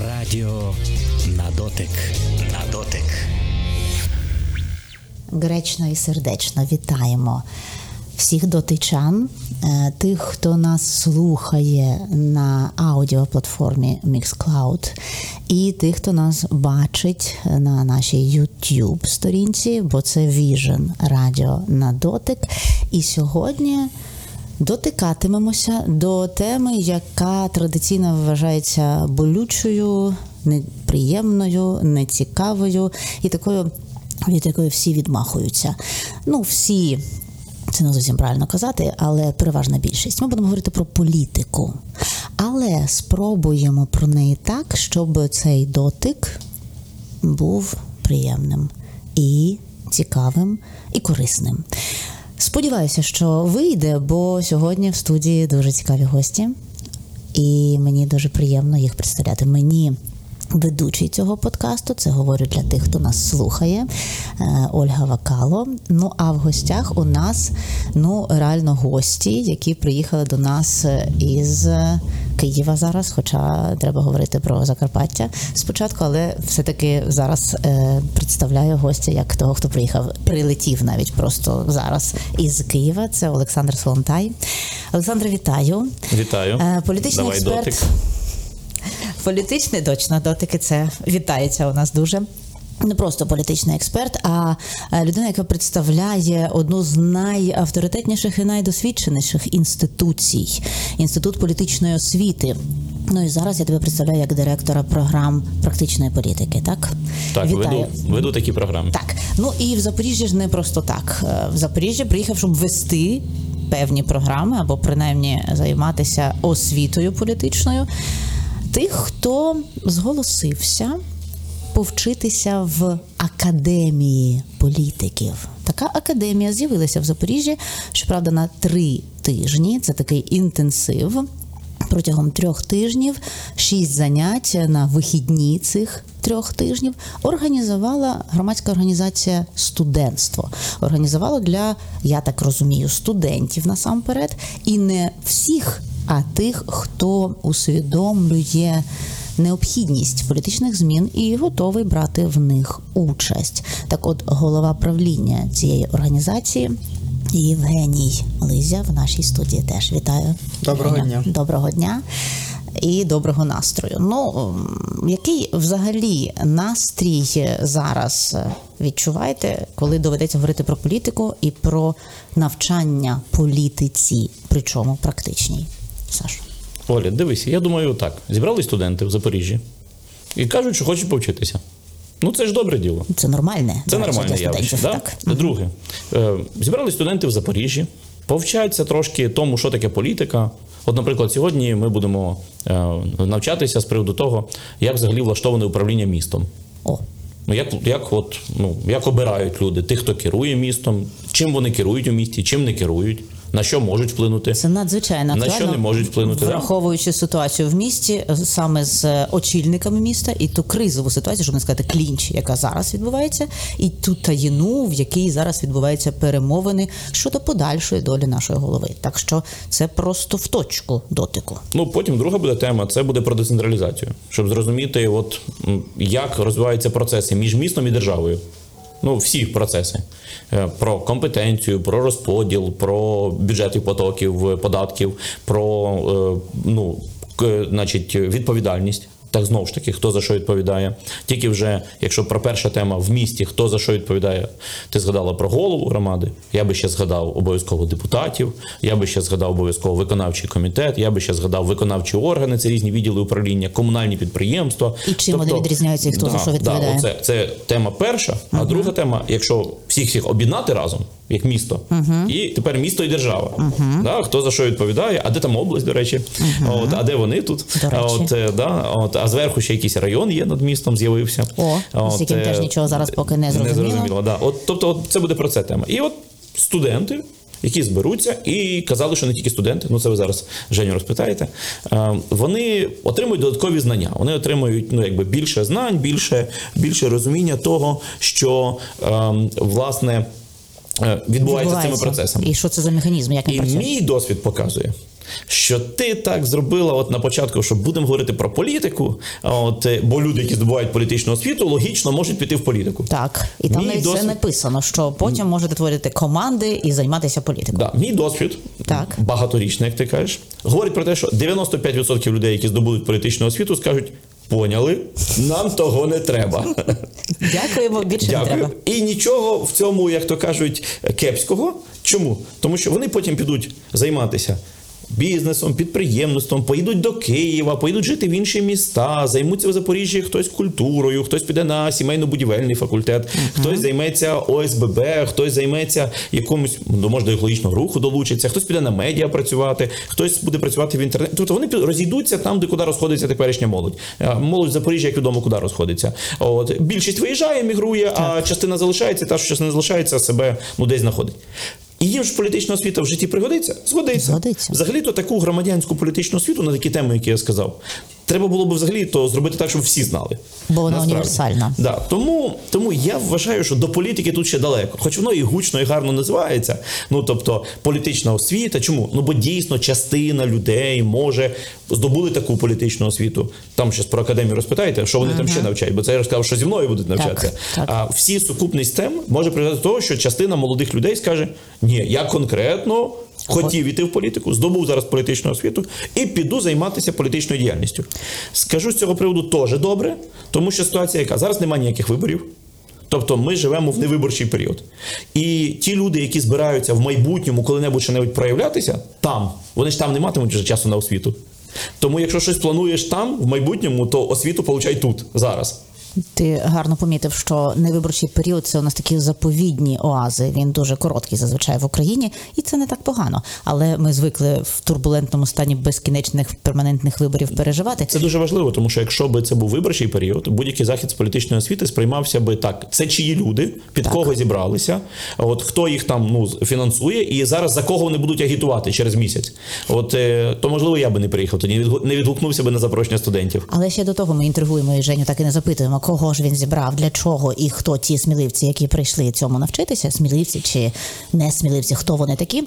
Радіо на дотик. На дотик. Гречно і сердечно вітаємо всіх дотичан, е, тих, хто нас слухає на аудіоплатформі Mixcloud, і тих, хто нас бачить на нашій YouTube сторінці, бо це Vision Радіо на дотик. І сьогодні. Дотикатимемося до теми, яка традиційно вважається болючою, неприємною, нецікавою і такою, від якої всі відмахуються. Ну, всі. Це не зовсім правильно казати, але переважна більшість. Ми будемо говорити про політику. Але спробуємо про неї так, щоб цей дотик був приємним і цікавим і корисним. Сподіваюся, що вийде, бо сьогодні в студії дуже цікаві гості, і мені дуже приємно їх представляти. Мені ведучий цього подкасту, це говорю для тих, хто нас слухає, е, Ольга Вакало. Ну а в гостях у нас ну реально гості, які приїхали до нас е, із Києва зараз, хоча треба говорити про Закарпаття спочатку, але все-таки зараз е, представляю гостя як того, хто приїхав, прилетів навіть просто зараз із Києва. Це Олександр Солонтай. Олександр, вітаю. Вітаю. Політичний Давай експерт. дотик. Політичний точно дотики це вітається у нас дуже. Не просто політичний експерт, а людина, яка представляє одну з найавторитетніших і найдосвідченіших інституцій інститут політичної освіти. Ну і зараз я тебе представляю як директора програм практичної політики. Так, Так, Вітаю. веду, веду такі програми. Так, ну і в Запоріжжі ж не просто так. Е, В Запоріжжя приїхав, щоб вести певні програми або принаймні займатися освітою політичною. Тих, хто зголосився повчитися в академії політиків. Така академія з'явилася в Запоріжжі, щоправда, на три тижні. Це такий інтенсив. Протягом трьох тижнів шість занять на вихідні цих трьох тижнів організувала громадська організація студентство. Організувала для, я так розумію, студентів насамперед, і не всіх, а тих, хто усвідомлює необхідність політичних змін і готовий брати в них участь. Так, от голова правління цієї організації. Євгеній Лизя в нашій студії теж вітаю. Доброго Євгенія. дня. Доброго дня і доброго настрою. Ну який взагалі настрій зараз відчуваєте, коли доведеться говорити про політику і про навчання політиці, причому практичній? Саша. Оля, дивись, я думаю, так. Зібрали студенти в Запоріжжі і кажуть, що хочуть повчитися. Ну, це ж добре діло. Це нормальне. Це нормальне явище. Да? Так. Друге, е, зібрали студенти в Запоріжжі, повчаються трошки тому, що таке політика. От, наприклад, сьогодні ми будемо е, навчатися з приводу того, як взагалі влаштоване управління містом. О, Ну, як, як, от, ну, як обирають люди, тих, хто керує містом, чим вони керують у місті, чим не керують, на що можуть вплинути. це надзвичайно На що не можуть вплинути, враховуючи ситуацію в місті саме з очільниками міста, і ту кризову ситуацію, щоб не сказати клінч, яка зараз відбувається, і ту таїну, в якій зараз відбуваються перемовини щодо подальшої долі нашої голови. Так що це просто в точку дотику. Ну, потім друга буде тема це буде про децентралізацію, щоб зрозуміти, от як розвиваються процеси між містом і державою. Ну, всі процеси Е, про компетенцію, про розподіл, про бюджетних потоків, податків, про е, ну, значить, відповідальність. Так знову ж таки, хто за що відповідає. Тільки вже, якщо про перша тема в місті, хто за що відповідає, ти згадала про голову громади. Я би ще згадав обов'язково депутатів, я би ще згадав обов'язково виконавчий комітет, я би ще згадав виконавчі органи, це різні відділи управління, комунальні підприємства. І чим вони відрізняються і хто за що відповідає? Да, оце, це тема перша, а друга тема, якщо всіх всіх об'єднати разом, як місто, і тепер місто і держава. Да, хто за що відповідає, а де там область, до речі, от, а де вони тут? До речі. От, е, да, от, а зверху ще якийсь район є над містом, з'явився. О, з яким е, теж нічого зараз поки не зрозуміло. Не зрозуміло, да. От, тобто, от це буде про це тема. І от студенти. Які зберуться і казали, що не тільки студенти, ну це ви зараз Женю розпитаєте. е, Вони отримують додаткові знання. Вони отримують ну якби більше знань, більше, більше розуміння того, що ем, власне е, відбувається цими процесами. І що це за механізм, як він І працює? мій досвід показує, що ти так зробила от на початку, що будемо говорити про політику. От е, бо люди, які здобувають політичну освіту, логічно можуть піти в політику. Так, і там Мій навіть це написано, що потім можете творити команди і займатися політикою. Да, мій досвід Так. багаторічний, як ти кажеш, говорить про те, що 95% людей, які здобудуть політичну освіту, скажуть. Поняли, нам того не треба. Дякуємо, більше не треба. І нічого в цьому, як то кажуть, кепського. Чому? Тому що вони потім підуть займатися бізнесом, підприємництвом, поїдуть до Києва, поїдуть жити в інші міста, займуться в Запоріжжі хтось культурою, хтось піде на сімейно-будівельний факультет, хтось займеться ОСББ, хтось займеться якомусь, ну, може, до екологічного руху долучиться, хтось піде на медіа працювати, хтось буде працювати в інтернеті. Тобто вони розійдуться там, де куди розходиться теперішня молодь. А Молодь Запоріжжя, як відомо, куди розходиться. От більшість виїжджає, мігрує, а частина залишається, та що частина залишається, себе ну десь знаходить. І їм ж політична освіта в житті пригодиться? Згодиться. Згодиться. Взагалі-то таку громадянську політичну освіту на такі теми, які я сказав, треба було б взагалі то зробити так, щоб всі знали. Бо вона універсальна. Да. Тому, тому я вважаю, що до політики тут ще далеко. Хоч воно і гучно, і гарно називається. Ну тобто політична освіта. Чому? Ну бо дійсно частина людей може здобули таку політичну освіту. Там щас про академію розпитаєте, що вони там ще навчають, бо це я розказав, що зі мною будуть навчатися. так. А всі сукупність тем може привести до того, що частина молодих людей скаже: ні, я конкретно. Хотів іти в політику, здобув зараз політичну освіту і піду займатися політичною діяльністю. Скажу з цього приводу теж добре, тому що ситуація яка зараз немає ніяких виборів. Тобто ми живемо в невиборчий період. І ті люди, які збираються в майбутньому коли-небудь що-небудь проявлятися, там, вони ж там не матимуть вже часу на освіту. Тому якщо щось плануєш там, в майбутньому, то освіту получай тут, зараз. Ти гарно помітив, що невиборчий період це у нас такі заповідні оази. Він дуже короткий зазвичай в Україні, і це не так погано. Але ми звикли в турбулентному стані безкінечних перманентних виборів переживати. Це дуже важливо, тому що якщо би це був виборчий період, будь-який захід з політичної освіти сприймався би так: це чиї люди, під кого зібралися, от хто їх там ну фінансує, і зараз за кого вони будуть агітувати через місяць. От е, то можливо я би не приїхав, тоді не відгукнувся би на запрошення студентів. Але ще до того ми інтригуємо і Женю так і не запитуємо, кого ж він зібрав, для чого і хто ті сміливці, які прийшли цьому навчитися, сміливці чи не сміливці, хто вони такі.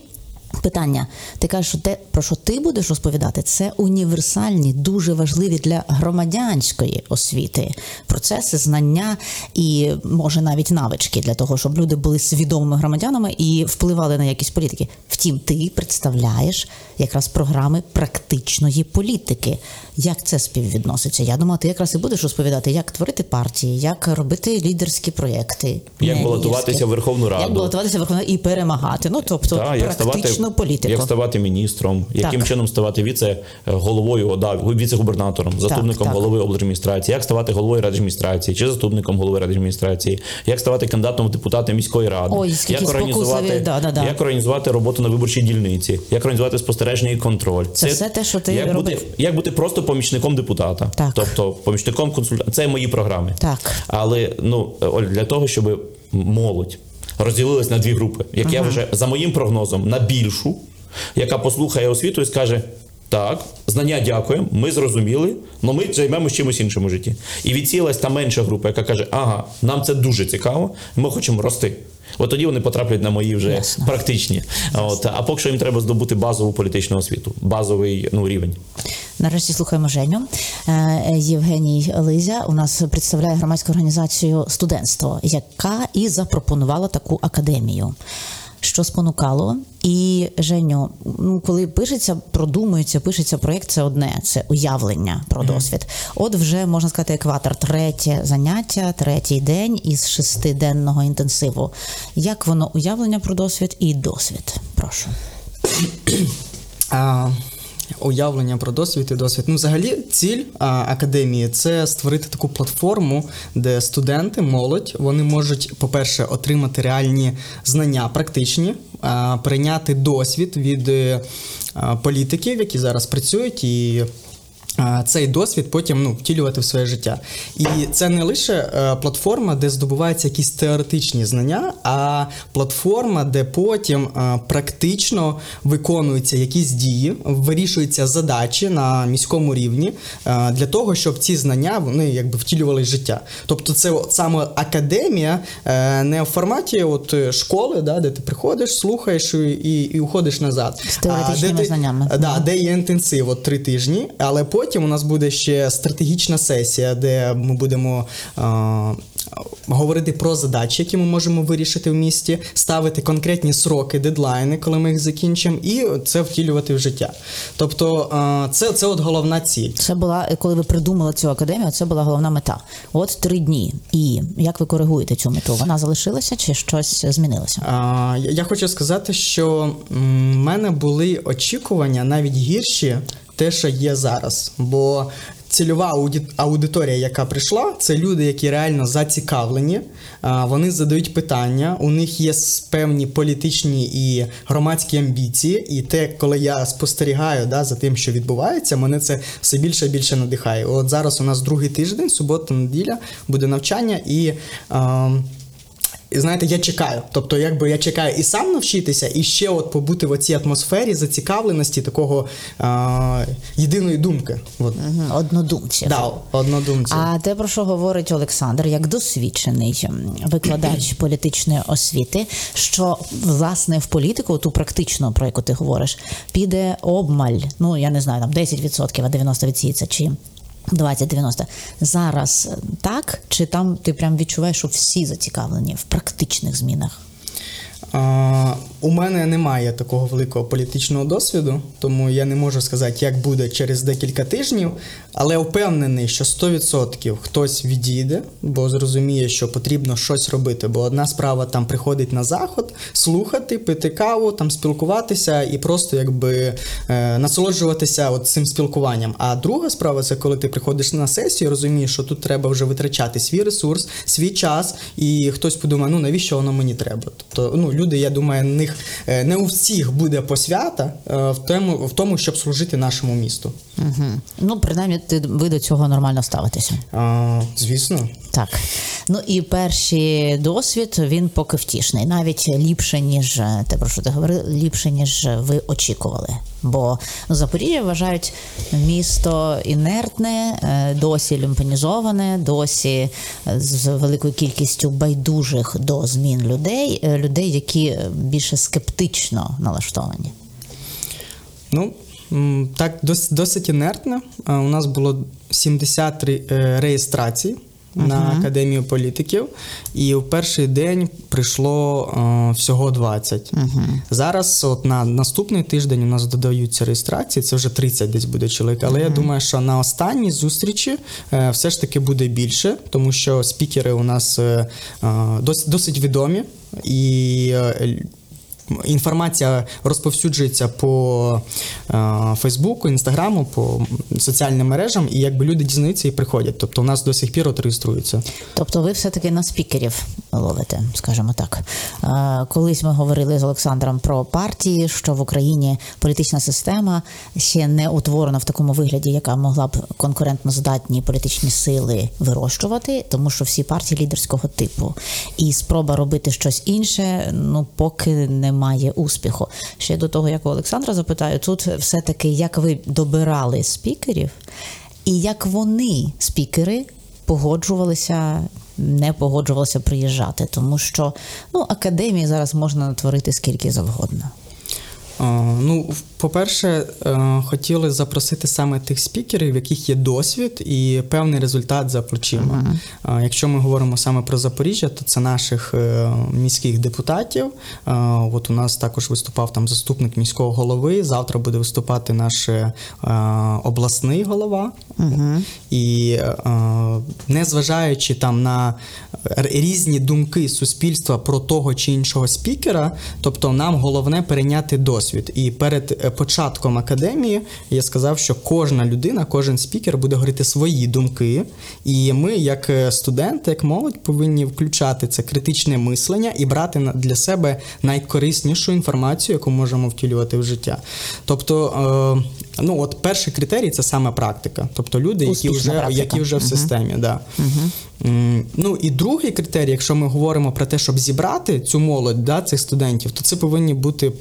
Питання, ти кажеш, що те, про що ти будеш розповідати, це універсальні, дуже важливі для громадянської освіти процеси, знання і може навіть навички для того, щоб люди були свідомими громадянами і впливали на якість політики. Втім, ти представляєш якраз програми практичної політики. Як це співвідноситься? Я думаю, ти якраз і будеш розповідати, як творити партії, як робити лідерські проєкти, Як балотуватися в Верховну Раду. як балотуватися в Верховну Раду і перемагати. Ну тобто Та, як ставати, політику. як ставати міністром, яким Так. чином ставати віце-головою, да, віце-губернатором, заступником так. голови облдержадміністрації, як ставати головою рададміністрації чи заступником голови рададміністрації, як ставати кандидатом в депутати міської ради, Ой, як організувати, да, да, да. як організувати роботу на виборчій дільниці, як організувати спостереження і контроль. Це все те, що ти як робив. бути, як бути просто помічником депутата, Так. тобто помічником консультанта. Це мої програми. Так. Але ну Оль, для того, щоб молодь розділилась на дві групи, як я вже за моїм прогнозом, на більшу, яка послухає освіту і скаже. Так, знання дякуємо, ми зрозуміли, але ми займемося чимось іншим у житті. І відсілась та менша група, яка каже: ага, нам це дуже цікаво, ми хочемо рости. От тоді вони потраплять на мої вже Ясно. практичні. От, а поки що їм треба здобути базову політичну освіту, базовий ну, рівень. Нарешті слухаємо Женю. Е, Євгеній Лизя у нас представляє громадську організацію студентство, яка і запропонувала таку академію. Що спонукало, і Женю, ну коли пишеться, продумується, пишеться проєкт, це одне, це уявлення про досвід. От вже можна сказати, екватор, третє заняття, третій день із шестиденного інтенсиву. Як воно уявлення про досвід і досвід? Прошу. А, уявлення про досвід і досвід. Ну, взагалі, ціль а, академії це створити таку платформу, де студенти, молодь, вони можуть, по-перше, отримати реальні знання, практичні, а, прийняти досвід від е, а, політиків, які зараз працюють, і Цей досвід потім ну, втілювати в своє життя. І це не лише е, платформа, де здобуваються якісь теоретичні знання, а платформа, де потім е, практично виконуються якісь дії, вирішуються задачі на міському рівні е, для того, щоб ці знання вони якби втілювали в життя. Тобто, це от саме академія не в форматі от школи, да, де ти приходиш, слухаєш і, і уходиш назад. З А теоретичними де ти- знаннями. Да, де є інтенсив от три тижні, але потім у нас буде ще стратегічна сесія, де ми будемо а, говорити про задачі, які ми можемо вирішити в місті, ставити конкретні сроки, дедлайни, коли ми їх закінчимо, і це втілювати в життя. Тобто а, це, це от головна ціль. Це була, коли ви придумали цю академію, це була головна мета. От три дні. І як ви коригуєте цю мету? Вона залишилася чи щось змінилося? А, я я хочу сказати, що в мене були очікування навіть гірші, те, що є зараз. Бо цільова аудиторія, яка прийшла, це люди, які реально зацікавлені. Вони задають питання, у них є певні політичні і громадські амбіції. І те, коли я спостерігаю да, за тим, що відбувається, мене це все більше і більше надихає. От зараз у нас другий тиждень, субота, неділя, буде навчання і. І знаєте, я чекаю. Тобто, якби я чекаю і сам навчитися, і ще от побути в цій атмосфері зацікавленості такого а, єдиної думки. От. Однодумців. Да, однодумців. А те, про що говорить Олександр, як досвідчений викладач політичної освіти, що власне в політику, ту практичну, про яку ти говориш, піде обмаль. Ну я не знаю, там 10%, а 90% відсіється чи. 20-90. Зараз так? Чи там ти прям відчуваєш, що всі зацікавлені в практичних змінах? А, у мене немає такого великого політичного досвіду, тому я не можу сказати, як буде через декілька тижнів, але впевнений, що 100% хтось відійде, бо зрозуміє, що потрібно щось робити. Бо одна справа там приходить на заход, слухати, пити каву, там спілкуватися і просто якби е, насолоджуватися от цим спілкуванням. А друга справа це коли ти приходиш на сесію, розумієш, що тут треба вже витрачати свій ресурс, свій час, і хтось подумає, ну навіщо воно мені треба? Тобто, ну люди, я думаю, них е, не у всіх буде посвята е, в тому, в тому, щоб служити нашому місту. Угу. Ну, принаймні, ти ви до цього нормально ставитеся. А, звісно. Так. Ну і перший досвід він поки втішний, навіть ліпше, ніж те, про що ти говорив, ліпше, ніж ви очікували. Бо ну, Запоріжжя вважають місто інертне, е, досі люмпенізоване, досі е, з великою кількістю байдужих до змін людей, е, людей, які більше скептично налаштовані. Ну, так, дос, досить інертно. А, У нас було 70 ре- е, реєстрацій на Академію політиків, і в перший день прийшло е, всього 20. Зараз, от на наступний тиждень, у нас додаються реєстрації, це вже 30 десь буде чоловік. Але я думаю, що на останній зустрічі е, все ж таки буде більше, тому що спікери у нас е, е, дос, досить відомі. І е, Інформація розповсюджується по е, Фейсбуку, Інстаграму, по соціальним мережам, і якби люди дізнаються і приходять. Тобто у нас до сих пір от реєструються. Тобто ви все-таки на спікерів ловите, скажімо так. Е, Колись ми говорили з Олександром про партії, що в Україні політична система ще не утворена в такому вигляді, яка могла б конкурентно здатні політичні сили вирощувати, тому що всі партії лідерського типу. І спроба робити щось інше, ну поки немає успіху. Ще до того, як у Олександра запитаю, тут все-таки як ви добирали спікерів, і як вони, спікери, погоджувалися, не погоджувалися приїжджати, тому що ну, академії зараз можна натворити скільки завгодно. Ну, по-перше, е, хотіли запросити саме тих спікерів, в яких є досвід і певний результат за плечима. Е, Якщо ми говоримо саме про Запоріжжя, то це наших е, міських депутатів. От у нас також виступав там заступник міського голови. Завтра буде виступати наш е, обласний голова. І е, незважаючи там на різні думки суспільства про того чи іншого спікера, тобто нам головне перейняти досвід. І перед е, початком академії я сказав, що кожна людина, кожен спікер буде говорити свої думки. І ми, як е, студенти, як молодь, повинні включати це критичне мислення і брати для себе найкориснішу інформацію, яку можемо втілювати в життя. Тобто. Ну, от перший критерій це саме практика. Тобто люди, які вже, практика. які вже в системі. Да. Угу. Ну і другий критерій, якщо ми говоримо про те, щоб зібрати цю молодь, да, цих студентів, то це повинні бути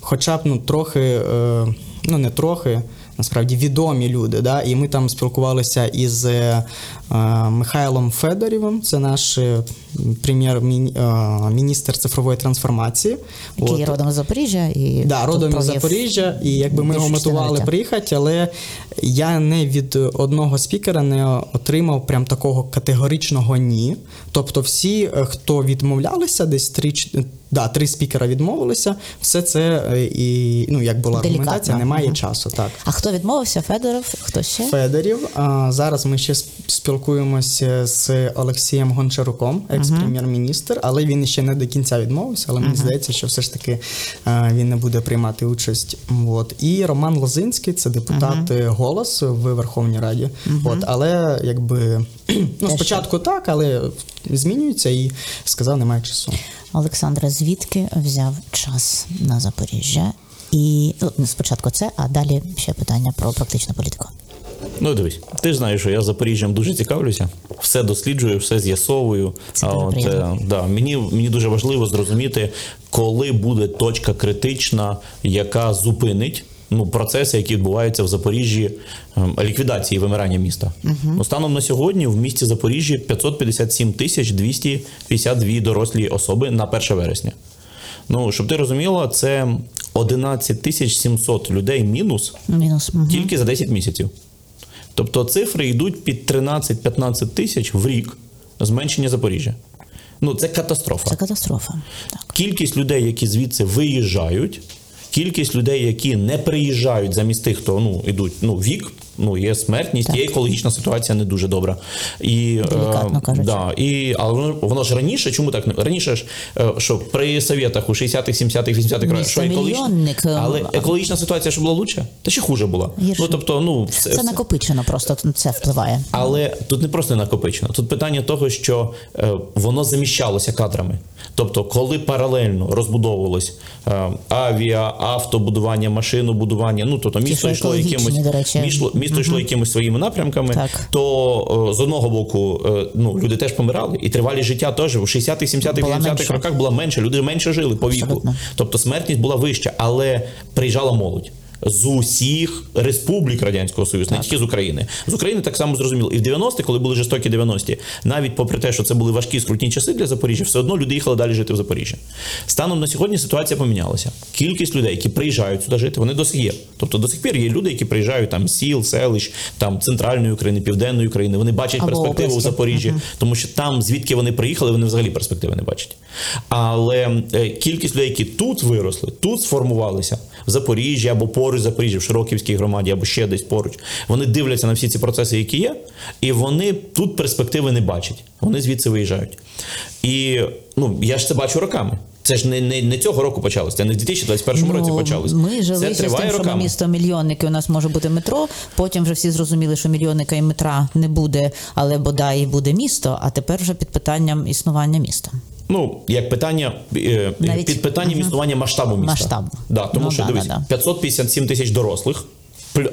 хоча б ну, трохи, е, ну не трохи. Насправді відомі люди, да, і ми там спілкувалися із е, Михайлом Федорєвим, це наш е, прем'єр-міністр цифрової трансформації. Який От. родом з Запоріжжя і Да, родом із Запоріжжя, і якби ми його десятиліття. приїхати, але я не від одного спікера не отримав прям такого категоричного ні. Тобто, всі, е, хто відмовлялися, десь три, да, три спікера відмовилися, все це е, і ну як була Делікатно. аргументація, немає Мгм. часу. Так. А хто відмовився? Федоров? Хто ще? Федорів. А зараз ми ще сп- спілкуємося з Олексієм Гончаруком, екс-прем'єр-міністр, але він ще не до кінця відмовився. Але мені здається, що все ж таки він не буде приймати участь. От. І Роман Лозинський, це депутат е, голос в Верховній Раді. От, але якби ну, спочатку так, але змінюється і сказав, немає часу. Олександра, звідки взяв час на Запоріжжя? І ну, спочатку це, а далі ще питання про практичну політику. Ну, дивись, ти ж знаєш, що я Запоріжжям дуже цікавлюся, все досліджую, все з'ясовую. А от, е, да, мені, мені дуже важливо зрозуміти, коли буде точка критична, яка зупинить. Ну, процеси, які відбуваються в Запоріжжі, ем, ліквідації вимирання міста. Ну, станом на сьогодні в місті Запоріжжі 557 тисяч 252 дорослі особи на 1 вересня. Ну, щоб ти розуміла, це 11 тисяч 700 людей мінус Мінус. Мгм. тільки за 10 місяців. Тобто цифри йдуть під 13-15 тисяч в рік зменшення Запоріжжя. Ну, це катастрофа. Це катастрофа. Так. Кількість людей, які звідси виїжджають, кількість людей, які не приїжджають замість тих, хто ну, йдуть ну, вік, ну, є смертність, є екологічна ситуація не дуже добра. І, Делікатно кажучи. Да, і, але воно, воно ж раніше, чому так? Раніше ж, е, що при совєтах у 60-х, 70-х, 80-х роках, що екологічна, е, але екологічна ситуація, що була лучше, та ще хуже була. Гірше. Ну, тобто, ну, все, Це накопичено, просто це впливає. але тут не просто накопичено. Тут питання того, що е, воно заміщалося кадрами. Тобто, коли паралельно розбудовувалось е, авіа, автобудування, машинобудування, ну тобто місто йшло якимось до речі. місто, місто йшло якимось своїми напрямками, Так. то е, з одного боку е, ну, люди теж помирали, і тривалість життя теж в 60-х, 70-х, 80-х роках була менше, люди менше жили по віку. Абсолютно. Тобто смертність була вища, але приїжджала молодь. З усіх республік Радянського Союзу, не тільки з України. З України так само зрозуміло. І в 90-ті, коли були жорстокі 90-ті, навіть попри те, що це були важкі скрутні часи для Запоріжжя, все одно люди їхали далі жити в Запоріжжя. Станом на сьогодні ситуація помінялася. Кількість людей, які приїжджають сюди жити, вони досі є. Тобто до сих пір є люди, які приїжджають там сіл, селищ, там центральної України, південної України. Вони бачать Або перспективу в області. Запоріжжі, тому що там, звідки вони приїхали, вони взагалі перспективи не бачать. Але е, кількість людей, які тут виросли, тут сформувалися в Запоріжжі або поруч Запоріжжя, в Широківській громаді, або ще десь поруч, вони дивляться на всі ці процеси, які є, і вони тут перспективи не бачать. Вони звідси виїжджають. І ну я ж це бачу роками. Це ж не, не, не цього року почалося, це не в 2021 році почалось. Ну, Ми жили це ще з триває тим, що ми роками. місто мільйонники. У нас може бути метро. Потім вже всі зрозуміли, що мільйонника і метра не буде, але бодай буде місто. А тепер вже під питанням існування міста. Ну, як питання е, Навіть- під питанням існування масштабу міста. Масштаб. Да, тому Ну, що да, дивись, да, да. 557 тисяч дорослих.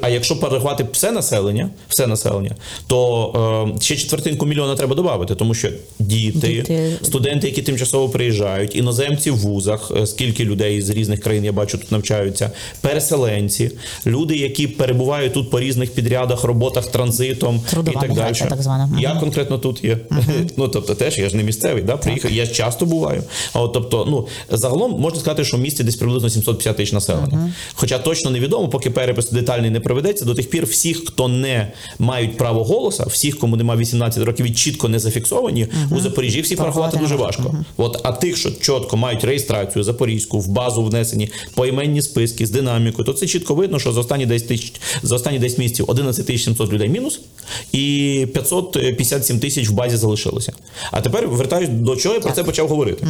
А якщо порахувати все населення, все населення, то е, ще четвертинку мільйона треба додати, тому що діти, Діти. студенти, які тимчасово приїжджають, іноземці в вузах, е, скільки людей з різних країн я бачу тут навчаються, переселенці, люди, які перебувають тут по різних підрядах, роботах, транзитом Трудова і так далі. так звана. Я конкретно тут є. Ну тобто, теж я ж не місцевий, да, приїхав. Я часто буваю. А от тобто, ну загалом можна сказати, що в місті десь приблизно 750 тисяч населення. Хоча точно невідомо, поки перепис детальний не проведеться, до тих пір всіх, хто не мають право голоса, всіх, кому немає 18 років і чітко не зафіксовані у Запоріжжі, всіх порахувати дуже важко. От а тих, що чітко мають реєстрацію запорізьку в базу внесені поіменні списки з динамікою, то це чітко видно, що за останні 10 тисяч за останні 10 місяців 11 тисяч 700 людей мінус, і 557 тисяч в базі залишилося. А тепер вертаюсь до чого я про це почав говорити.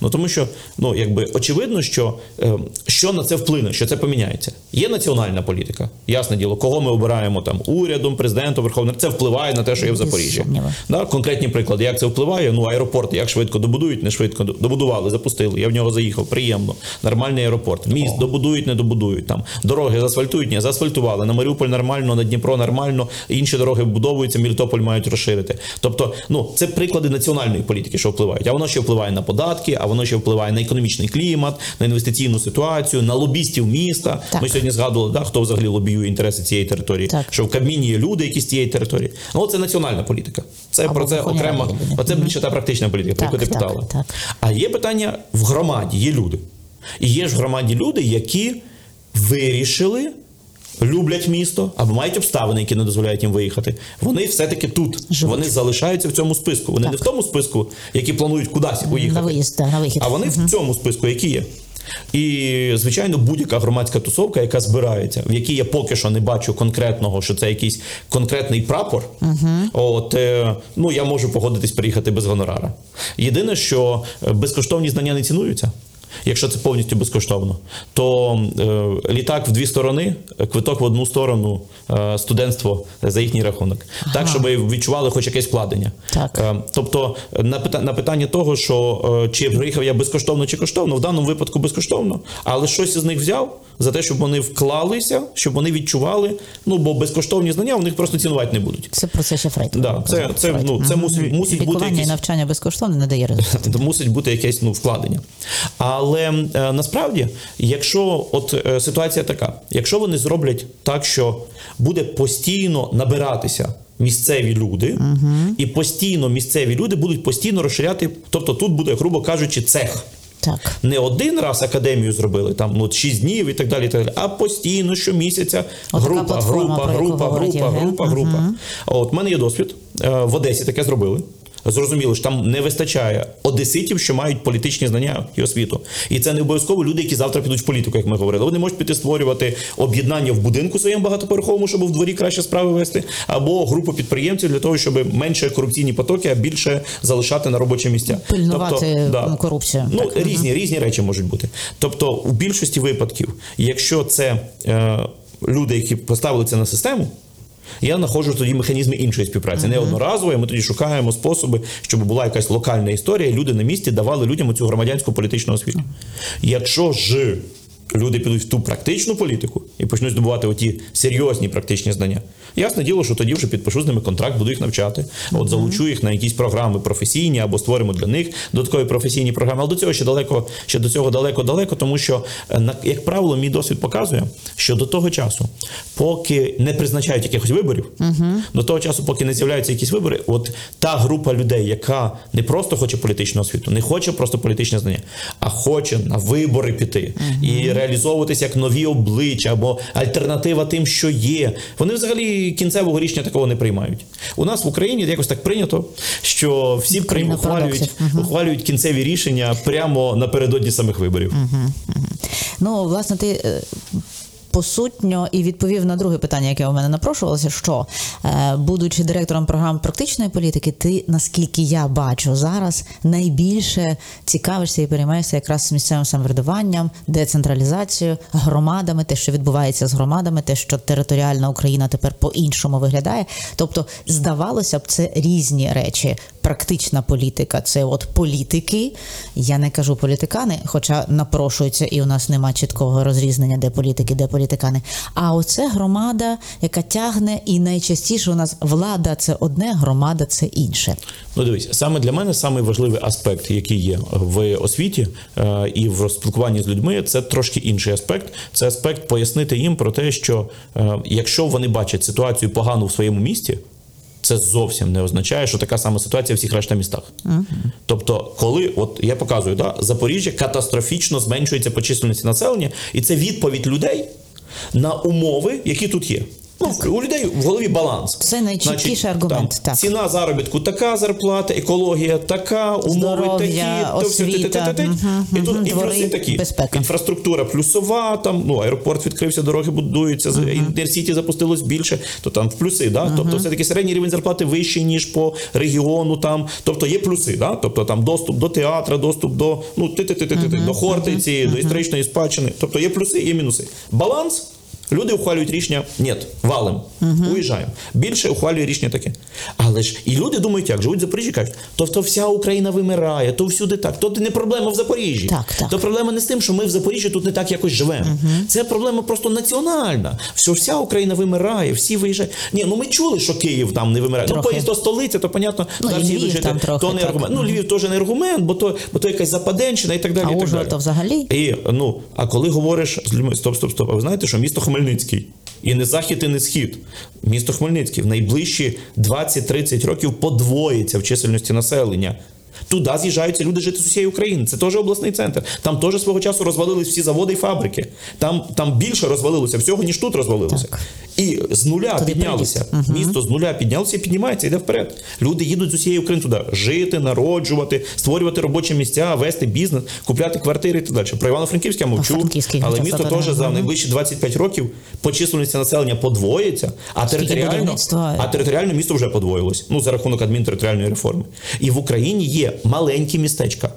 Ну тому що ну якби очевидно, що е, що на це вплине, що це поміняється. Є національна політика, Ясне діло, кого ми обираємо там урядом, президентом, Верховним це впливає на те, що є в Запоріжжі. Да, конкретні приклади, як це впливає. Ну, аеропорт, як швидко добудують, не швидко добудували, запустили. Я в нього заїхав. Приємно. Нормальний аеропорт. Міст добудують, не добудують. Там дороги заасфальтують, ні, заасфальтували. На Маріуполь нормально, на Дніпро нормально. Інші дороги будовуються, Мелітополь мають розширити. Тобто, ну це приклади національної політики, що впливають. А воно ще впливає на податки, а воно ще впливає на економічний клімат, на інвестиційну ситуацію, на лобістів міста. Так. Ми сьогодні згадували, да, хто взагалі лобіює інтереси цієї території. Так. Що в Кабміні є люди, які з цієї території. Ну, це національна політика. Це Або про це окрема. Оце більше та практична політика, про Так, яку ти питала. так. А є питання в громаді, є люди. І є ж в громаді люди, які вирішили. Люблять місто або мають обставини, які не дозволяють їм виїхати. Вони все-таки тут. Живуть. Вони залишаються в цьому списку. Вони не в тому списку, які планують кудись поїхати. На виїзд, да, на вихід. А вони в цьому списку, які є. І, звичайно, будь-яка громадська тусовка, яка збирається, в якій я поки що не бачу конкретного, що це якийсь конкретний прапор. От е, ну я можу погодитись приїхати без гонорара. Єдине, що е, безкоштовні знання не цінуються. Якщо це повністю безкоштовно, то е, літак в дві сторони, квиток в одну сторону, е, студентство за їхній рахунок, так щоб відчували хоч якесь вкладення. Так. Е, Тобто на питання, на питання того, що е, чи приїхав я безкоштовно чи коштовно, в даному випадку безкоштовно, але щось із них взяв за те, щоб вони вклалися, щоб вони відчували. Ну бо безкоштовні знання у них просто цінувати не будуть. Це про це ще Фрейд. Да, це, це, ну, це мусить, мусить бути якісь навчання безкоштовно не дає результату. мусить бути якесь ну, вкладення. Але е, насправді, якщо от е, ситуація така, якщо вони зроблять так, що буде постійно набиратися. Місцеві люди, і постійно місцеві люди будуть постійно розширяти. Тобто тут буде, грубо кажучи, цех. Так. Не один раз академію зробили, там ну, 6 днів і так далі, і так далі, а постійно щомісяця Отака група, платформа, група, група, група, група, група. От в мене є досвід. Е, В Одесі таке зробили. Зрозуміло, що там не вистачає одеситів, що мають політичні знання і освіту. І це не обов'язково люди, які завтра підуть в політику, як ми говорили. Вони можуть піти створювати об'єднання в будинку своєму багатоповерховому, щоб в дворі краще справи вести, або групу підприємців для того, щоб менше корупційні потоки, а більше залишати на робочі місця. Пильнувати, ну, корупцію. Ну Так. різні різні речі можуть бути. Тобто, у більшості випадків, якщо це е, люди, які поставили це на систему. Я знаходжу тоді механізми іншої співпраці. Не одноразово, і ми тоді шукаємо способи, щоб була якась локальна історія, і люди на місці давали людям цю громадянську політичну освіту. Якщо ж люди підуть в ту практичну політику і почнуть здобувати оті серйозні практичні знання, ясне діло, що тоді вже підпишу з ними контракт, буду їх навчати. От залучу їх на якісь програми професійні або створимо для них додаткові професійні програми. Але до цього ще далеко, ще до цього далеко-далеко, тому що, е, як правило, мій досвід показує, що до того часу, поки не призначають якихось виборів, до того часу, поки не з'являються якісь вибори, от та група людей, яка не просто хоче політичну освіту, не хоче просто політичне знання, а хоче на вибори піти. І реалізовуватися як нові обличчя або альтернатива тим, що є. Вони взагалі кінцевого рішення такого не приймають. У нас в Україні якось так прийнято, що всі прийм... ухвалюють, угу. ухвалюють кінцеві рішення прямо напередодні самих виборів. Ну, власне, ти. Посутньо і відповів на друге питання, яке у мене напрошувалося, що е, будучи директором програм практичної політики, ти, наскільки я бачу зараз, найбільше цікавишся і переймаєшся якраз місцевим самоврядуванням, децентралізацією, громадами, те, що відбувається з громадами, те, що територіальна Україна тепер по-іншому виглядає. Тобто, здавалося б, це різні речі. Практична політика це от політики. Я не кажу політикани, хоча напрошуються, і у нас нема чіткого розрізнення, де політики, де політикани. А оце громада, яка тягне, і найчастіше у нас влада це одне, громада це інше. Ну, дивись, саме для мене самий важливий аспект, який є в освіті е, і в спілкуванні з людьми, це трошки інший аспект. Це аспект пояснити їм про те, що е, якщо вони бачать ситуацію погану в своєму місті. Це зовсім не означає, що така сама ситуація в всіх решта містах. Тобто, коли от я показую, да, Запоріжжя катастрофічно зменшується по чисельності населення, і це відповідь людей на умови, які тут є. Ну, у людей в голові баланс. Це найчіткіший аргумент, там, так. Ціна заробітку така зарплата, екологія така, умови Здоров'я, такі, то все освіта, і тут мгм, і плюси такі. безпека. Інфраструктура плюсова, там ну аеропорт відкрився, дороги будуються, uh інтерсіті запустилось більше, то там в плюси, да? Тобто все таки середній рівень зарплати вищий ніж по регіону. Там, тобто є плюси, да? тобто там доступ до театра, доступ до ну ти ти ти ти ти до Хортиці, до історичної спадщини. Тобто є плюси, є мінуси. Баланс. Люди ухвалюють рішення, ні, валим, уїжджаємо. Більше ухвалює рішення таке. Але ж і люди думають, як живуть в Запоріжжі, кажуть, то, то вся Україна вимирає, то всюди так. То не проблема в Запоріжжі. Так, так. То проблема не з тим, що ми в Запоріжжі тут не так якось живемо. Це проблема просто національна. Що вся Україна вимирає, всі виїжджають. Ні, ну ми чули, що Київ там не вимирає. Трохи. Ну, поїзд до столиці, то понятно, Ну, і всі жити. там трохи, то не так. аргумент. Ну, Львів теж не аргумент, бо то, бо то якась западенщина і так далі. А і так далі. то взагалі? І, ну, а коли говориш з людьми, стоп, стоп, стоп, а ви знаєте, що місто Хмельницький. І не захід, і не схід. Місто Хмельницький в найближчі 20-30 років подвоїться в чисельності населення. Туди з'їжджаються люди жити з усієї України. Це теж обласний центр. Там теж свого часу розвалились всі заводи і фабрики. Там, там більше розвалилося всього, ніж тут розвалилося. Так. І з нуля Туди піднялися. Місто з нуля піднялося і піднімається, йде вперед. Люди їдуть з усієї України туди жити, народжувати, створювати робочі місця, вести бізнес, купляти квартири і так далі. Про Івано-Франківське я мовчу, але місто теж за найближчі 25 років по численності населення подвоїться, а територіально, а територіально місто вже подвоїлось. Ну за рахунок адмінтериторіальної реформи. І в Україні є маленькі містечка.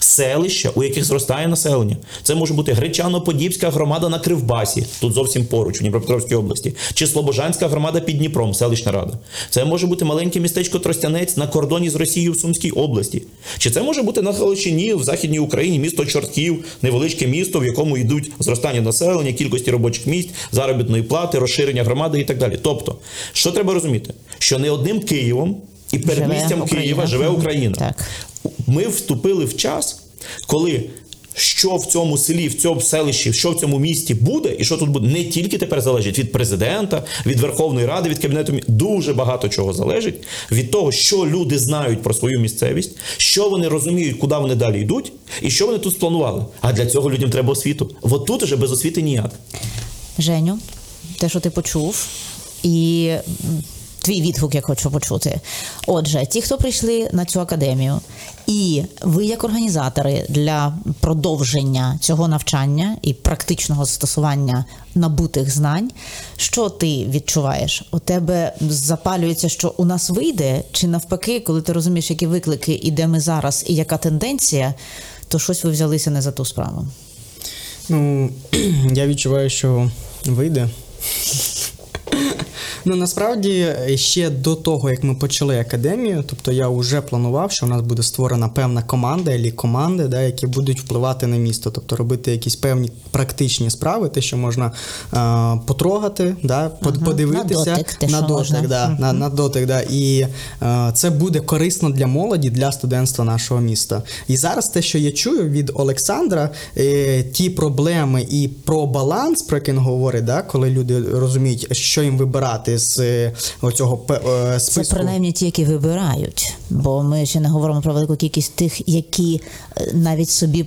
Селища, у яких зростає населення. Це може бути Гречано-Подібська громада на Кривбасі, тут зовсім поруч, у Дніпропетровській області, чи Слобожанська громада під Дніпром, селищна рада. Це може бути маленьке містечко Тростянець на кордоні з Росією в Сумській області. Чи це може бути на Галичині, в Західній Україні, місто Чортків, невеличке місто, в якому йдуть зростання населення, кількості робочих місць, заробітної плати, розширення громади і так далі. Тобто, що треба розуміти? Що не одним Києвом і передмістям Україна. Києва живе Україна. Так. Ми вступили в час, коли що в цьому селі, в цьому селищі, що в цьому місті буде, і що тут буде, не тільки тепер залежить від президента, від Верховної Ради, від кабінету дуже багато чого залежить від того, що люди знають про свою місцевість, що вони розуміють, куди вони далі йдуть, і що вони тут спланували. А для цього людям треба освіту. От тут уже без освіти ніяк. Женю, те, що ти почув, і твій відгук я хочу почути. Отже, ті, хто прийшли на цю академію, і ви, як організатори, для продовження цього навчання і практичного застосування набутих знань, що ти відчуваєш? У тебе запалюється, що у нас вийде, чи навпаки, коли ти розумієш, які виклики і де ми зараз, і яка тенденція, то щось ви взялися не за ту справу. Ну, я відчуваю, що вийде. Ну насправді ще до того, як ми почали академію, тобто я вже планував, що у нас буде створена певна команда, або команди, да, які будуть впливати на місто, тобто робити якісь певні практичні справи, те, що можна е, потрогати, да, Ага, подивитися на дотик, те, на дотик, да, на, на дотик, да. І е, це буде корисно для молоді, для студентства нашого міста. І зараз те, що я чую від Олександра, е, ті проблеми і про баланс, про який він говорить, да, коли люди розуміють, що їм вибирати з е, оцього е, Це принаймні ті, які вибирають, бо ми ще не говоримо про велику кількість тих, які е, навіть собі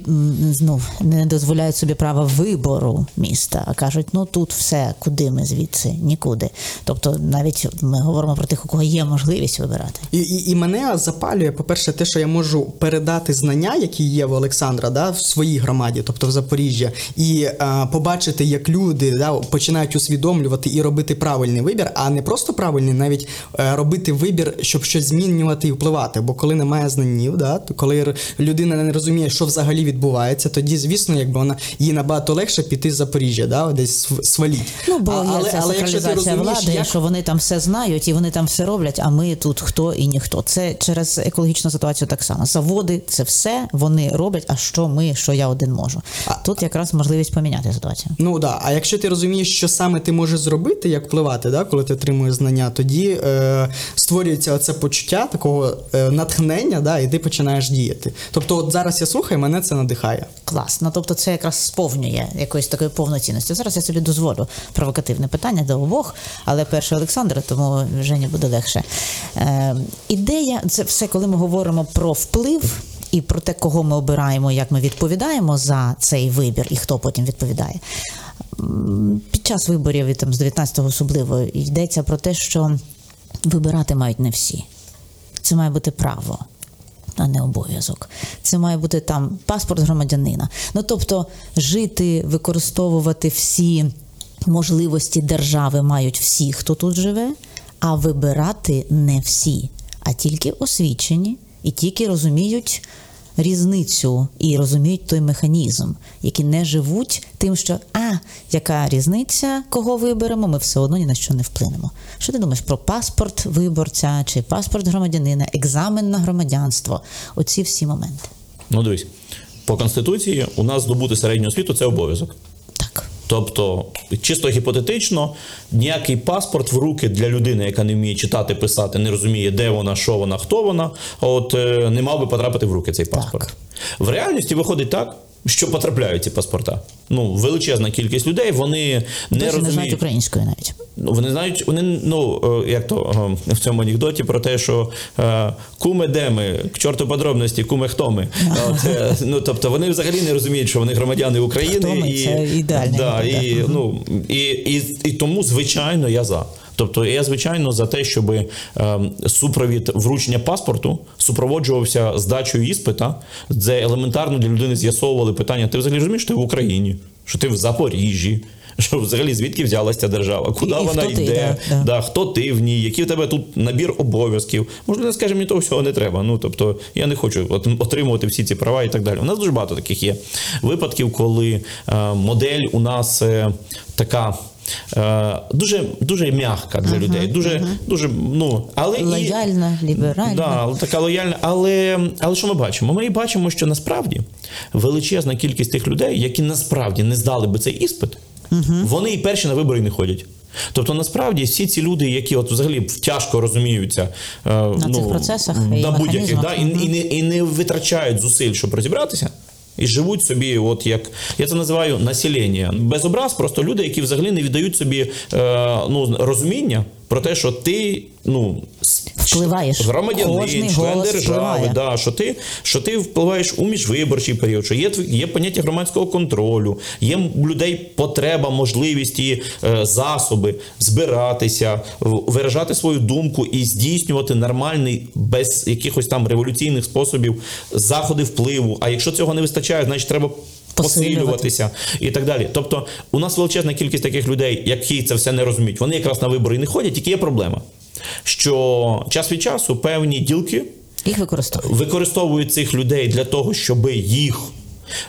ну, не дозволяють собі права вибору міста, а кажуть, ну тут все, куди ми звідси, нікуди. Тобто, навіть ми говоримо про тих, у кого є можливість вибирати. І, і, і мене запалює, по-перше, те, що я можу передати знання, які є в Олександра, да, в своїй громаді, тобто в Запоріжжя, і е, побачити, як люди да, починають усвідомлювати і робити правильний вибір, а не просто правильний, навіть е, робити вибір, щоб щось змінювати і впливати. Бо коли немає знанів, да, то коли людина не розуміє, що взагалі відбувається, тоді, звісно, якби вона їй набагато легше піти з Запоріжжя, да, десь сваліть. Ну, бо А- є ця сакралізація влади, як що вони там все знають і вони там все роблять, а ми тут хто і ніхто. Це через екологічну ситуацію так само. Заводи це все вони роблять. А що ми, що я один можу? А- Тут якраз можливість поміняти ситуацію. Ну да, а якщо ти розумієш, що саме ти можеш зробити, як впливати, да, коли ти отримуєш знання, тоді е, створюється оце почуття такого е, натхнення, да, і ти починаєш діяти. Тобто, от зараз я слухаю, мене це надихає. Класно, тобто це якраз сповнює якоїсь такої повноцінності. Зараз я собі дозволю провокативне питання до обох, але перше Олександр, тому Жені буде легше. Е, ідея, це все, коли ми говоримо про вплив і про те, кого ми обираємо, як ми відповідаємо за цей вибір і хто потім відповідає. Під час виборів і там з 19-го особливо йдеться про те, що вибирати мають не всі. Це має бути право, а не обов'язок. Це має бути там паспорт громадянина. Ну тобто, жити, використовувати всі можливості держави мають всі, хто тут живе, а вибирати не всі, а тільки освічені і тільки розуміють різницю і розуміють той механізм, які не живуть тим, що а яка різниця, кого виберемо, ми все одно ні на що не вплинемо. Що ти думаєш про паспорт виборця чи паспорт громадянина, екзамен на громадянство? Оці всі моменти. Ну дивись, по конституції у нас здобути середню освіту це обов'язок. Так. Тобто, чисто гіпотетично, ніякий паспорт в руки для людини, яка не вміє читати, писати, не розуміє, де вона, що вона, хто вона, от е, не мав би потрапити в руки цей паспорт. Так. В реальності виходить так, що потрапляють ці паспорта. Ну, величезна кількість людей, вони не Досі не знають української навіть. Ну, Вони знають, вони ну е, як то е, в цьому анекдоті про те, що е, куми де ми, к чорту подробності, куми хто ми. Це, ну тобто вони взагалі не розуміють, що вони громадяни України Хто ми? і Це ідеальний да, і, ну і, і, і тому, звичайно, я за. Тобто я звичайно за те, щоб е, супровід вручення паспорту супроводжувався здачею іспита, де елементарно для людини з'ясовували питання: ти взагалі розумієш, ти в Україні, що ти в Запоріжжі, що взагалі звідки взялася ця держава, куди І- вона ти, йде, да, да. Хто ти в ній, який в тебе тут набір обов'язків. Можливо, скаже, мені того всього не треба. Ну тобто я не хочу отримувати всі ці права і так далі. У нас дуже багато таких є випадків, коли е, модель у нас е, така. Е, Дуже дуже м'яка для людей, дуже дуже ну але і Лояльна, ліберальна. Да, така лояльна. Але, але що ми бачимо? Ми бачимо, що насправді величезна кількість тих людей, які насправді не здали би цей іспит, вони і перші на вибори не ходять. Тобто, насправді, всі ці люди, які от взагалі тяжко розуміються е, на цих процесах і на будь-яких, да, і, і, не, і не витрачають зусиль, щоб розібратися. І живуть собі, от як я це називаю населення. Без образ, просто люди, які взагалі не віддають собі е, ну, розуміння про те, що ти ну Впливаєш. громадянин, член держави, впливає. да, що ти що ти впливаєш у міжвиборчий період, що є є поняття громадського контролю, є у людей потреба, можливість і е, засоби збиратися, виражати свою думку і здійснювати нормальний, без якихось там революційних способів заходи впливу. А якщо цього не вистачає, значить треба. Посилювати. Посилюватися і так далі. Тобто, у нас величезна кількість таких людей, які це все не розуміють. Вони якраз на вибори не ходять, тільки є проблема, що час від часу певні ділки Їх використовують. використовують цих людей для того, щоб їх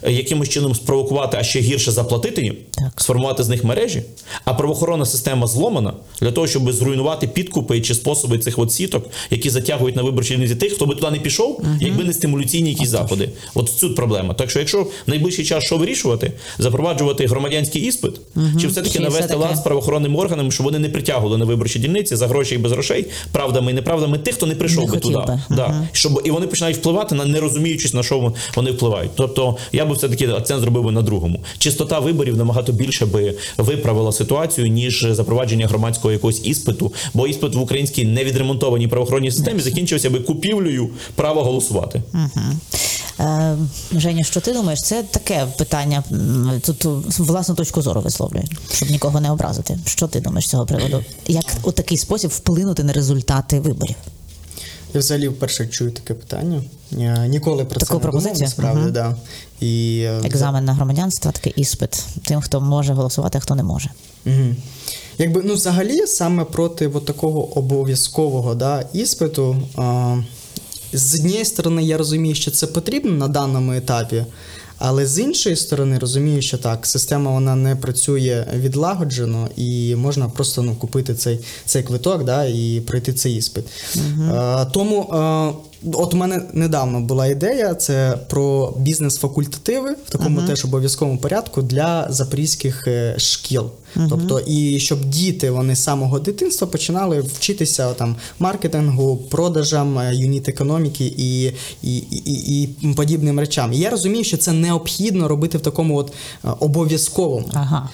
якимось чином спровокувати, а ще гірше заплатити їм, Так. сформувати з них мережі. А правоохоронна система зломана для того, щоб зруйнувати підкупи чи способи цих от сіток, які затягують на виборчі дільниці тих, хто би туди не пішов, якби не стимуляційні якісь заходи. От тут проблема. Так що, якщо в найближчий час що вирішувати, запроваджувати громадянський іспит, чи все-таки Чи навести лад з правоохоронними органами, щоб вони не притягували на виборчі дільниці за гроші і без грошей, правдами і неправдами тих, хто не прийшов Не би туди. би. Да. Щоб і вони починають впливати на не розуміючись на що вони впливають. Тобто я би все таки акцент зробив би на другому. Чистота виборів набагато більше би виправила ситуацію ніж запровадження громадського якогось іспиту. Бо іспит в українській невідремонтованій правоохоронній системі закінчився би купівлею права голосувати. Е, Женя, що ти думаєш? Це таке питання. Тут власну точку зору висловлюю, щоб нікого не образити. Що ти думаєш з цього приводу? Як у такий спосіб вплинути на результати виборів? Я взагалі вперше чую таке питання. Я ніколи про Таку це не думав, пропозицію? насправді, Мгм. да. І, е, Екзамен на громадянство, такий іспит тим, хто може голосувати, а хто не може. Угу. Якби ну взагалі саме проти от такого обов'язкового да, іспиту. А, з однієї сторони, я розумію, що це потрібно на даному етапі, але з іншої сторони, розумію, що так, система вона не працює відлагоджено, і можна просто ну, купити цей, цей квиток да, і пройти цей іспит. А, тому. От у мене недавно була ідея це про бізнес-факультативи в такому теж обов'язковому порядку для запорізьких е, шкіл. Тобто, і щоб діти вони з самого дитинства починали вчитися там маркетингу, продажам, е, юніт економіки і, і, і, і, і подібним речам. І я розумію, що це необхідно робити в такому от е, обов'язковому. Ага.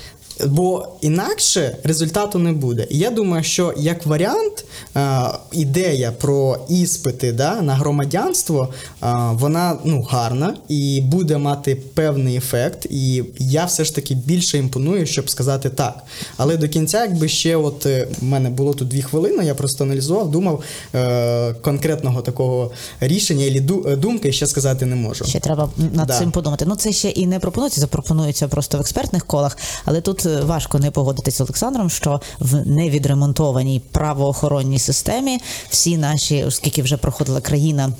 Бо інакше результату не буде. І я думаю, що як варіант, е, ідея про іспити да, на громадянство, е, вона ну, гарна і буде мати певний ефект. І я все ж таки більше імпоную, щоб сказати так. Але до кінця, якби ще, от е, в мене було тут дві хвилини, я просто аналізував, думав конкретного такого рішення і думки ще сказати не можу. Ще треба над Да. цим подумати. Ну це ще і не пропонується, це пропонується просто в експертних колах. Але тут важко не погодитися з Олександром, що в невідремонтованій правоохоронній системі всі наші, оскільки вже проходила країна.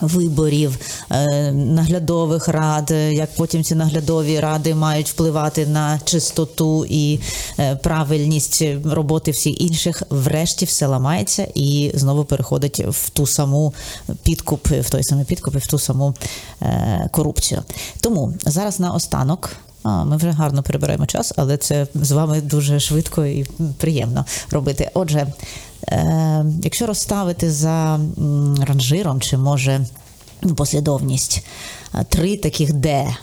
Виборів е, наглядових рад, е, як потім ці наглядові ради мають впливати на чистоту і е, правильність роботи всіх інших, врешті все ламається і знову переходить в ту саму підкуп, в той самий підкуп і в ту саму корупцію. Тому зараз на останок. А, ми вже гарно перебираємо час, але це з вами дуже швидко і приємно робити. Отже, е, якщо розставити за ранжиром, чи може послідовність три таких де,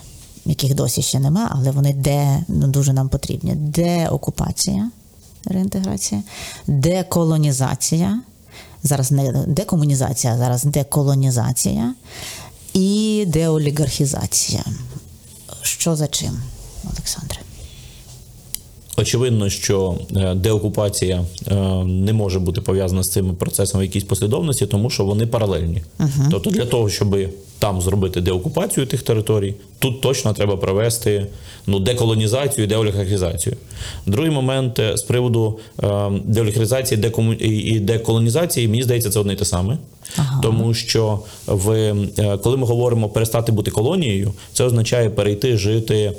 яких досі ще нема, але вони де ну, дуже нам потрібні. Де окупація, реінтеграція, деколонізація. Зараз не декомунізація, зараз деколонізація і деолігархізація. Що за чим, Олександре? Очевидно, що е, деокупація е, не може бути пов'язана з цими процесами в якійсь послідовності, тому що вони паралельні. Тобто, для того, щоб там зробити деокупацію тих територій, тут точно треба провести ну, деколонізацію і деолігархізацію. Другий момент е, з приводу е, деолігархізації декому... і і деколонізації, мені здається, це одне й те саме. Тому що в, е, коли ми говоримо перестати бути колонією, це означає перейти жити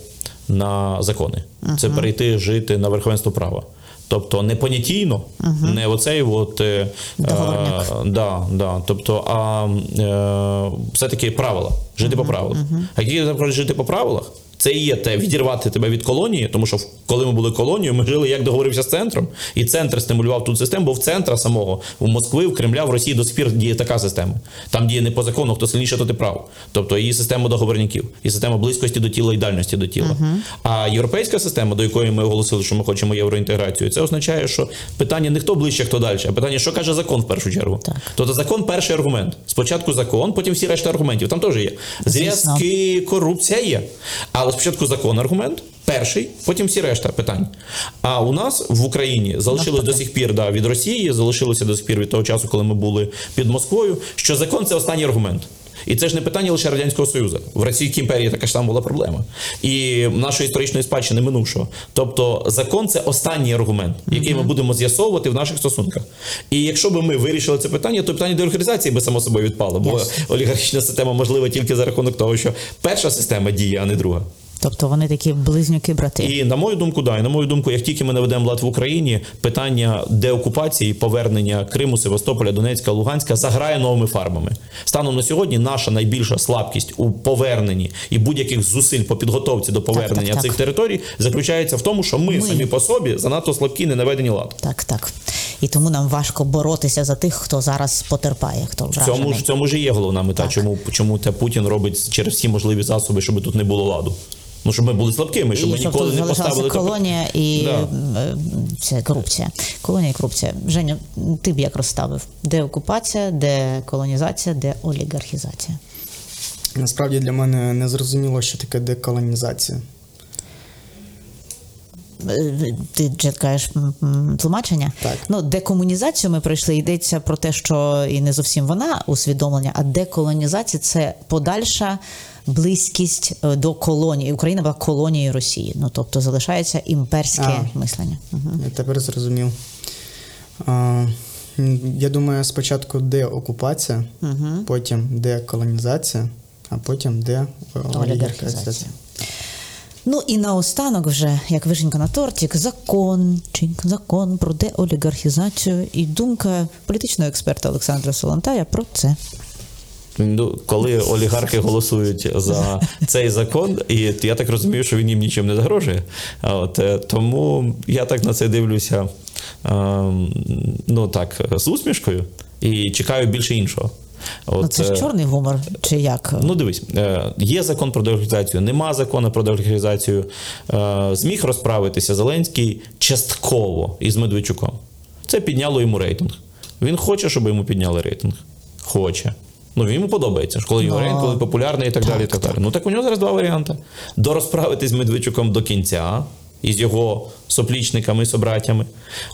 на закони. Це перейти жити на верховенство права. Тобто не понятійно, не оцей от, е, е, да, да, тобто, а е, все-таки правила, жити по правилах. А які жити по правилах, це і є те відірвати тебе від колонії, тому що коли ми були колонією, ми жили, як договорився з центром, і центр стимулював ту систему, бо в центра самого в Москви, в Кремля, в Росії до сих пір діє така система. Там діє не по закону, хто сильніше, то ти прав. Тобто її система договорників, і система близькості до тіла і дальності до тіла. А європейська система, до якої ми оголосили, що ми хочемо євроінтеграцію, це означає, що питання не хто ближче, хто далі, а питання, що каже закон в першу чергу. Так. Тобто закон перший аргумент. Спочатку закон, потім всі решта аргументів. Там теж є. Зв'язки, корупція є. Але спочатку закон аргумент. Перший, потім всі решта питань. А у нас в Україні залишилось до сих пір да, від Росії, залишилося до сих пір від того часу, коли ми були під Москвою, що закон це останній аргумент. І це ж не питання лише Радянського Союзу. В Російській імперії така ж сама була проблема. І нашої історичної спадщини минувшого. Тобто закон це останній аргумент, який ми будемо з'ясовувати в наших стосунках. І якщо б ми вирішили це питання, то питання деолігархізації би само собою відпало, бо Yes. олігархічна система можлива тільки за рахунок того, що перша система діє, а не друга. Тобто вони такі близнюки-брати. І на мою думку, да, і на мою думку, як тільки ми наведемо лад в Україні, питання деокупації, повернення Криму, Севастополя, Донецька, Луганська заграє новими фарбами. Станом на сьогодні наша найбільша слабкість у поверненні і будь-яких зусиль по підготовці до повернення так, так. цих територій заключається в тому, що ми, Ми. самі по собі занадто слабкі, не наведені лад. Так, так. І тому нам важко боротися за тих, хто зараз потерпає, хто В вражений. цьому ж в цьому ж є головна мета. Так. Чому чому те Путін робить через всі можливі засоби, щоб тут не було ладу. Ну щоб ми були слабкими, щоб і ми щоб ніколи не залишалася поставили колонія і Да. е, це корупція. Колонія і корупція. Женя, ти б як розставив? Де окупація, де колонізація, де олігархізація? Насправді для мене не зрозуміло, що таке деколонізація. Е, Ти чекаєш тлумачення? Так. Ну, декомунізацію ми пройшли. Йдеться про те, що і не зовсім вона усвідомлення, а деколонізація це подальша близькість е, до колонії. Україна була колонією Росії. Ну тобто залишається імперське А. мислення. Угу. Я тепер зрозумів. А, я думаю, спочатку деокупація, потім деколонізація, а потім де Олігархізація. Ну і наостанок вже, як вишенька на тортик, закон, закон про деолігархізацію і думка політичного експерта Олександра Солонтая про це. Ну, коли олігархи голосують за цей закон, і я так розумію, що він їм нічим не загрожує. От, е, тому я так на це дивлюся е, ну так, з усмішкою і чекаю більше іншого. От, Ну це ж е, чорний гумор, чи як? Ну, дивись, е, є закон про деолігархізацію, нема закону про деолігархізацію. Е, Зміг розправитися Зеленський частково із Медведчуком. Це підняло йому рейтинг. Він хоче, щоб йому підняли рейтинг. Хоче. Ну, йому подобається, коли його Ну, коли популярний і так, далі. І так далі. Ну так у нього зараз два варіанти: дорозправитись з Медведчуком до кінця. Із його соплічниками, собратями,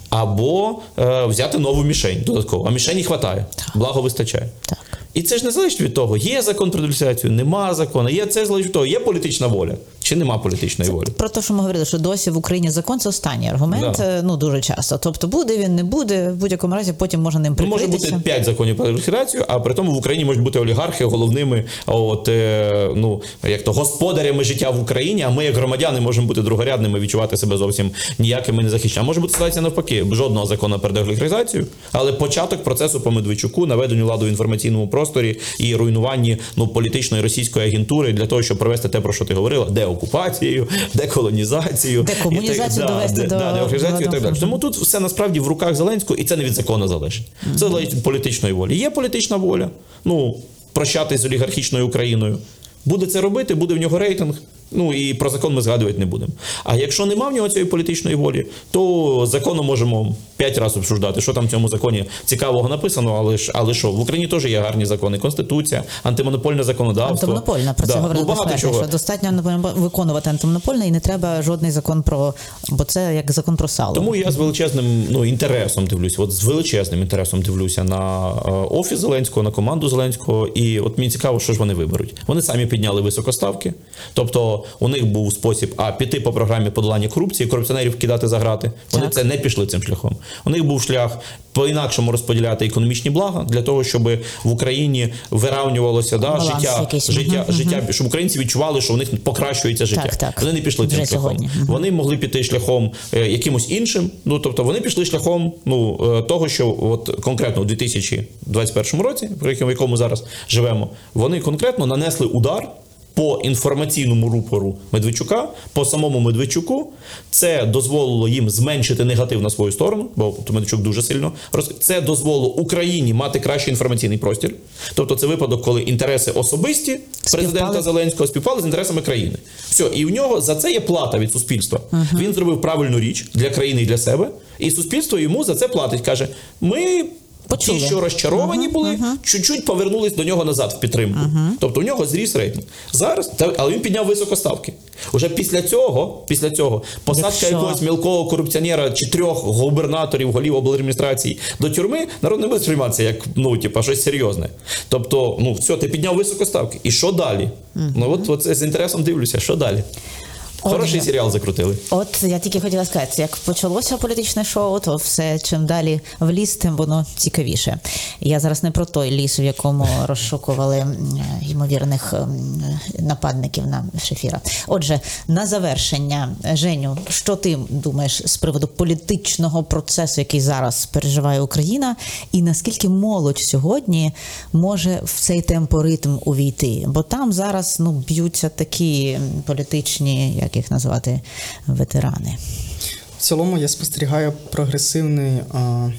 або е, взяти нову мішень додатково. А мішені вистачає, благо вистачає. Так. І це ж не залежить від того, є закон про деолігархізацію, нема закону, є це залежить від того, є політична воля Чи нема політичної волі? Про те, що ми говорили, що досі в Україні закон це останній аргумент. Да. е, Ну дуже часто. Тобто буде він, не буде. В будь-якому разі потім можна ним Ну, може бути 5 законів про ліквідацію, а при тому в Україні можуть бути олігархи головними, от е, ну як то господарями життя в Україні. А ми, як громадяни, можемо бути другорядними, відчувати себе зовсім ніякими не захищені. Може бути ситуація навпаки, жодного закону про деліквідацію, але початок процесу по Медведчуку, наведенню ладу в інформаційному просторі і руйнуванні ну політичної російської агентури для того, щоб провести те, про що ти говорила, деокупацію, деколонізацію, Декомунізацію довести до да, деокупацію і так далі. Тому тут все насправді в руках Зеленського, і це не від закону залежить. Це залежить від політичної волі. Є політична воля. Ну, прощатись з олігархічною Україною. Буде це робити, буде в нього рейтинг. Ну і про закон ми згадувати не будемо. А якщо нема в нього цієї політичної волі, то закону можемо п'ять разів обсуждати, що там в цьому законі цікавого написано, але ж але що в Україні теж є гарні закони, конституція, антимонопольне законодавство. Антимонопольна про це Да. говорили ну, багато чого. що достатньо виконувати антимонопольне і не треба жодний закон про бо це як закон про сало. Тому я з величезним ну, інтересом дивлюся, от з величезним інтересом дивлюся на е, офіс Зеленського, на команду Зеленського. І от мені цікаво, що ж вони виберуть. Вони самі підняли високоставки. Тобто у них був спосіб а піти по програмі подолання корупції, корупціонерів кидати за грати. Вони Так. це не пішли цим шляхом. У них був шлях по-інакшому розподіляти економічні блага для того, щоб в Україні виравнювалося да, Баланс життя, якийсь. життя, Мгм, життя, щоб українці відчували, що у них покращується життя. Так, так. Вони не пішли цим Вже шляхом. Мгм. Вони могли піти шляхом е, якимось іншим. Ну тобто вони пішли шляхом ну е, того, що от конкретно у 2021 році, в якому зараз живемо, вони конкретно нанесли удар. По інформаційному рупору Медведчука, по самому Медведчуку, це дозволило їм зменшити негатив на свою сторону, бо Медведчук дуже сильно роз... Це дозволило Україні мати кращий інформаційний простір. Тобто, це випадок, коли інтереси особисті президента Співпали. Зеленського співпали з інтересами країни. Все, і в нього за це є плата від суспільства. Він зробив правильну річ для країни і для себе, і суспільство йому за це платить. каже: ми. Почули. Ті, що розчаровані були, чуть-чуть повернулись до нього назад в підтримку. Тобто у нього зріс рейтинг. Зараз, але він підняв високоставки. Уже після цього, після цього, посадка Якщо- якогось мілкого корупціонера чи трьох губернаторів, голів обладміністрації до тюрми, народ не буде сприйматися як ну, типа, щось серйозне. Тобто, ну все, ти підняв високоставки. І що далі? Ну от, от з інтересом дивлюся, що далі? Хороший серіал закрутили. От я тільки хотіла сказати, як почалося політичне шоу, то все чим далі в ліс, тим воно цікавіше. Я зараз не про той ліс, в якому розшукували ймовірних нападників на Шефіра. Отже, на завершення, Женю, що ти думаєш з приводу політичного процесу, який зараз переживає Україна, і наскільки молодь сьогодні може в цей темпоритм увійти? Бо там зараз ну б'ються такі політичні, як їх назвати, ветерани. В цілому я спостерігаю прогресивний а,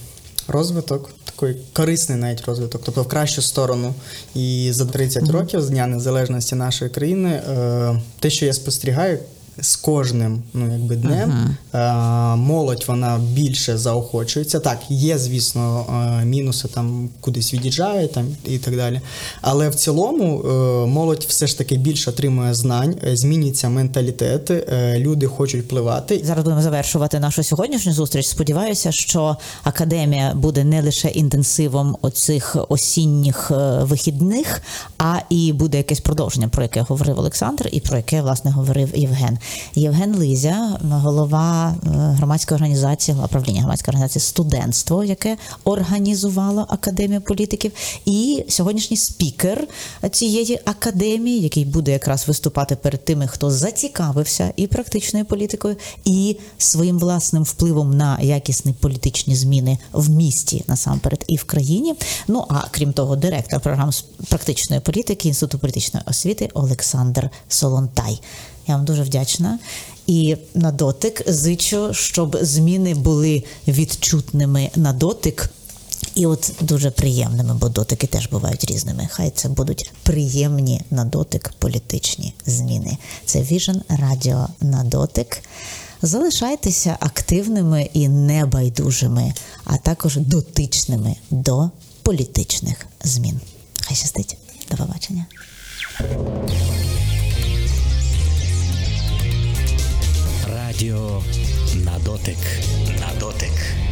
розвиток, такий корисний навіть розвиток, тобто в кращу сторону. І за 30 років з дня незалежності нашої країни, е, те, що я спостерігаю. З кожним ну якби днем е, молодь вона більше заохочується. Так, є, звісно, мінуси там кудись від'їжджає там і так далі. Але в цілому е, молодь все ж таки більше отримує знань, е, змінюються менталітети, е, люди хочуть впливати. Зараз будемо завершувати нашу сьогоднішню зустріч. Сподіваюся, що академія буде не лише інтенсивом оцих осінніх вихідних, а і буде якесь продовження, про яке говорив Олександр, і про яке власне говорив Євген. Євген Лизя, голова е, громадської організації, голова правління громадської організації студентство, яке організувало академію політиків, і сьогоднішній спікер цієї академії, який буде якраз виступати перед тими, хто зацікавився і практичною політикою, і своїм власним впливом на якісні політичні зміни в місті насамперед і в країні. Ну а крім того, директор програм практичної політики Інституту політичної освіти Олександр Солонтай. Я вам дуже вдячна. І на дотик зичу, щоб зміни були відчутними на дотик. І от дуже приємними, бо дотики теж бувають різними. Хай це будуть приємні на дотик політичні зміни. Це Vision Радіо на дотик. Залишайтеся активними і небайдужими, а також дотичними до політичних змін. Хай щастить. До побачення. Радіо на дотик. На дотик.